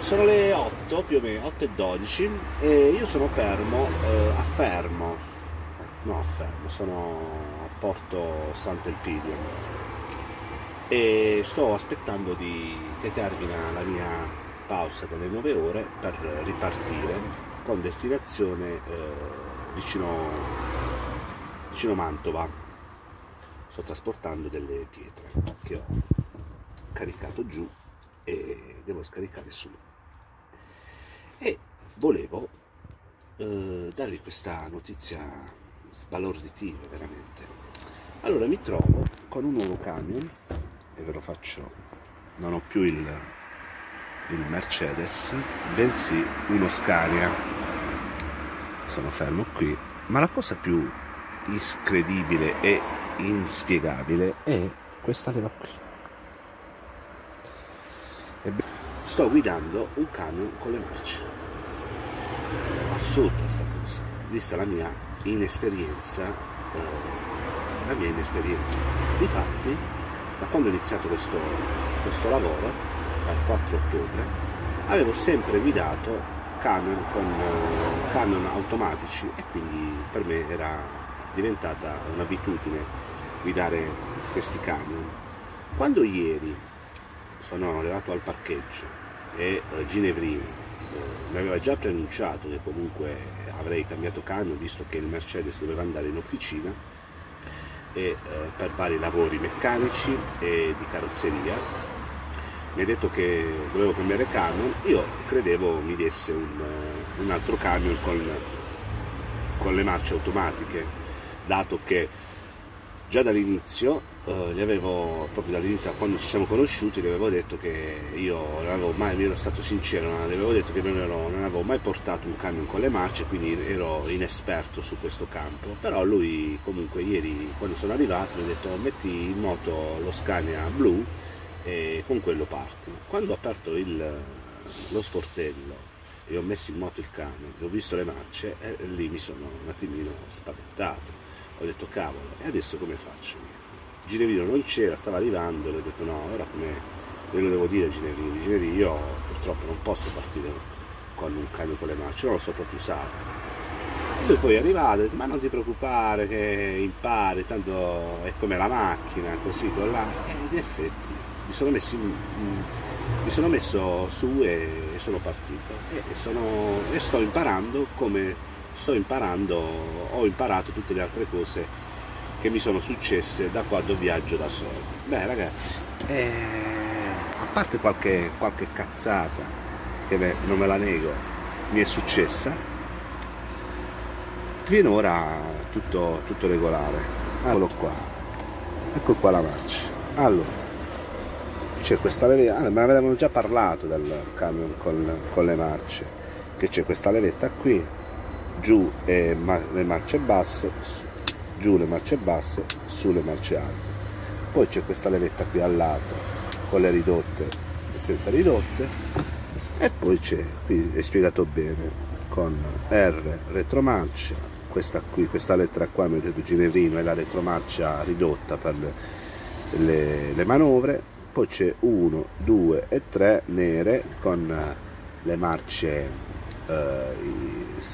sono le 8 più o meno, 8 e 12 e io sono fermo, eh, a fermo, eh, no a fermo, sono Porto Sant'Elpidio. E sto aspettando di, che termina la mia pausa delle 9 ore per ripartire con destinazione eh, vicino, vicino Mantova sto trasportando delle pietre che ho caricato giù e devo scaricare su volevo eh, darvi questa notizia sbalorditiva veramente allora mi trovo con un nuovo camion e ve lo faccio, non ho più il, il Mercedes, bensì uno Scania. Sono fermo qui, ma la cosa più incredibile e inspiegabile è questa leva qui. Sto guidando un camion con le marce. Assurda sta cosa, vista la mia inesperienza. Eh, la mia inesperienza. Difatti, da quando ho iniziato questo, questo lavoro, dal 4 ottobre, avevo sempre guidato camion con uh, camion automatici e quindi per me era diventata un'abitudine guidare questi camion. Quando ieri sono arrivato al parcheggio e Ginevrini uh, mi aveva già preannunciato che comunque avrei cambiato camion visto che il Mercedes doveva andare in officina, e, eh, per vari lavori meccanici e di carrozzeria. Mi ha detto che dovevo cambiare camion, io credevo mi desse un, eh, un altro camion con, con le marce automatiche, dato che già dall'inizio Uh, gli avevo proprio dall'inizio quando ci siamo conosciuti gli avevo detto che io non avevo mai mi ero stato sincero gli avevo detto che non, ero, non avevo mai portato un camion con le marce quindi ero inesperto su questo campo. Però lui comunque ieri quando sono arrivato mi ha detto metti in moto lo Scania blu e con quello parti. Quando ho aperto il, lo sportello e ho messo in moto il camion e ho visto le marce e lì mi sono un attimino spaventato. Ho detto cavolo e adesso come faccio Ginevino non c'era, stava arrivando, e ho detto no, ora come glielo devo dire a Ginevino io purtroppo non posso partire con un camion con le marce, non lo so proprio usare. E lui poi è arrivato, ma non ti preoccupare che impari, tanto è come la macchina, così, con là. E in effetti mi sono, messo, in, mi sono messo su e, sono partito. E, sono, e sto imparando come sto imparando, ho imparato tutte le altre cose che mi sono successe da quando viaggio da solo. Beh ragazzi, eh, a parte qualche, qualche cazzata, che me, non me la nego, mi è successa, finora tutto, tutto regolare. Eccolo qua, ecco qua la marcia. Allora, c'è questa levetta, ah, me avevano già parlato del camion con, con le marce, che c'è questa levetta qui, giù e ma, le marce basse, giù le marce basse, su le marce alte. Poi c'è questa levetta qui al lato con le ridotte e senza ridotte. E poi c'è, qui è spiegato bene, con R retromarcia, questa qui, questa lettera qua detto Ginevrino è la retromarcia ridotta per le, le, le manovre, poi c'è 1, 2 e 3 nere con le marce eh,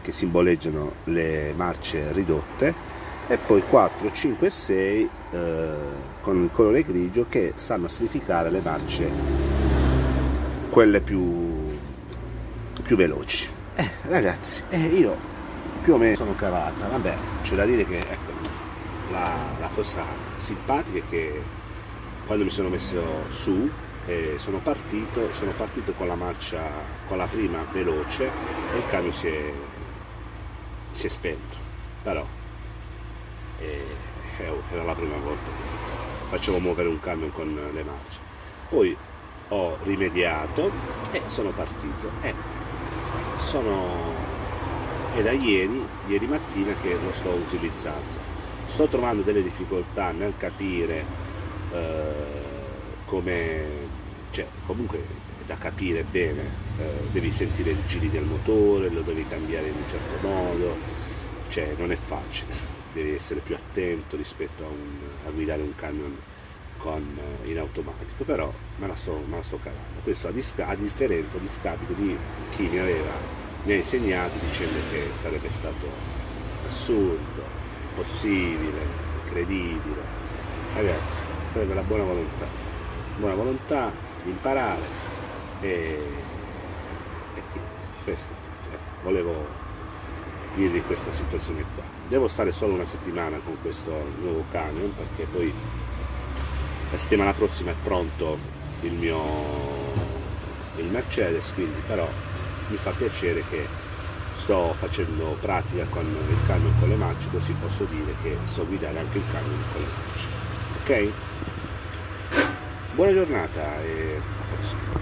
che simboleggiano le marce ridotte e poi 4, 5 e 6 eh, con il colore grigio che stanno a significare le marce quelle più, più veloci. Eh, ragazzi, eh, io più o meno sono cavata, vabbè, c'è da dire che ecco, la, la cosa simpatica è che quando mi sono messo su eh, sono, partito, sono partito con la marcia, con la prima veloce e il camion si è, si è spento, però era la prima volta che facevo muovere un camion con le marce. Poi ho rimediato e sono partito. Eh, sono... È da ieri, ieri mattina che lo sto utilizzando. Sto trovando delle difficoltà nel capire eh, come, cioè, comunque da capire bene, eh, devi sentire i giri del motore, lo devi cambiare in un certo modo, cioè non è facile, devi essere più attento rispetto a, un, a guidare un camion con, eh, in automatico, però me la sto, me la sto cavando. Questo a, disca, a differenza, a discapito di chi mi aveva mi ha insegnato dicendo che sarebbe stato assurdo, possibile, incredibile. Ragazzi, serve la buona volontà buona volontà di imparare e, e questo eh, volevo dirvi questa situazione qua devo stare solo una settimana con questo nuovo camion perché poi la settimana prossima è pronto il mio il Mercedes quindi però mi fa piacere che sto facendo pratica con il camion con le marce così posso dire che so guidare anche il camion con le marce ok? Buona giornata e a presto.